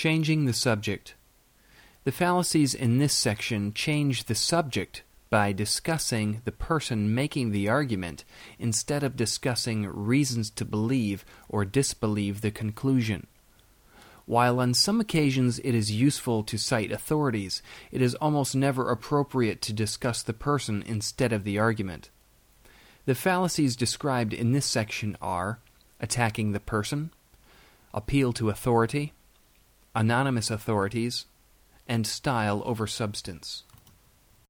Changing the subject. The fallacies in this section change the subject by discussing the person making the argument instead of discussing reasons to believe or disbelieve the conclusion. While on some occasions it is useful to cite authorities, it is almost never appropriate to discuss the person instead of the argument. The fallacies described in this section are attacking the person, appeal to authority, anonymous authorities, and style over substance.